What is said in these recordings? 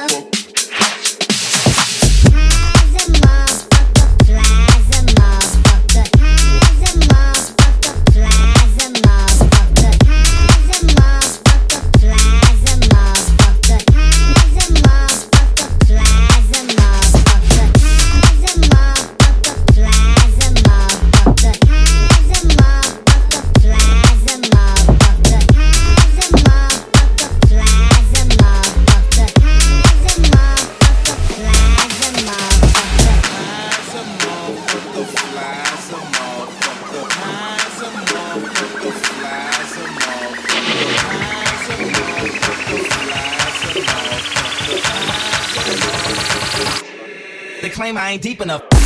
Fuck. Claim I ain't deep enough.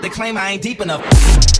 They claim I ain't deep enough.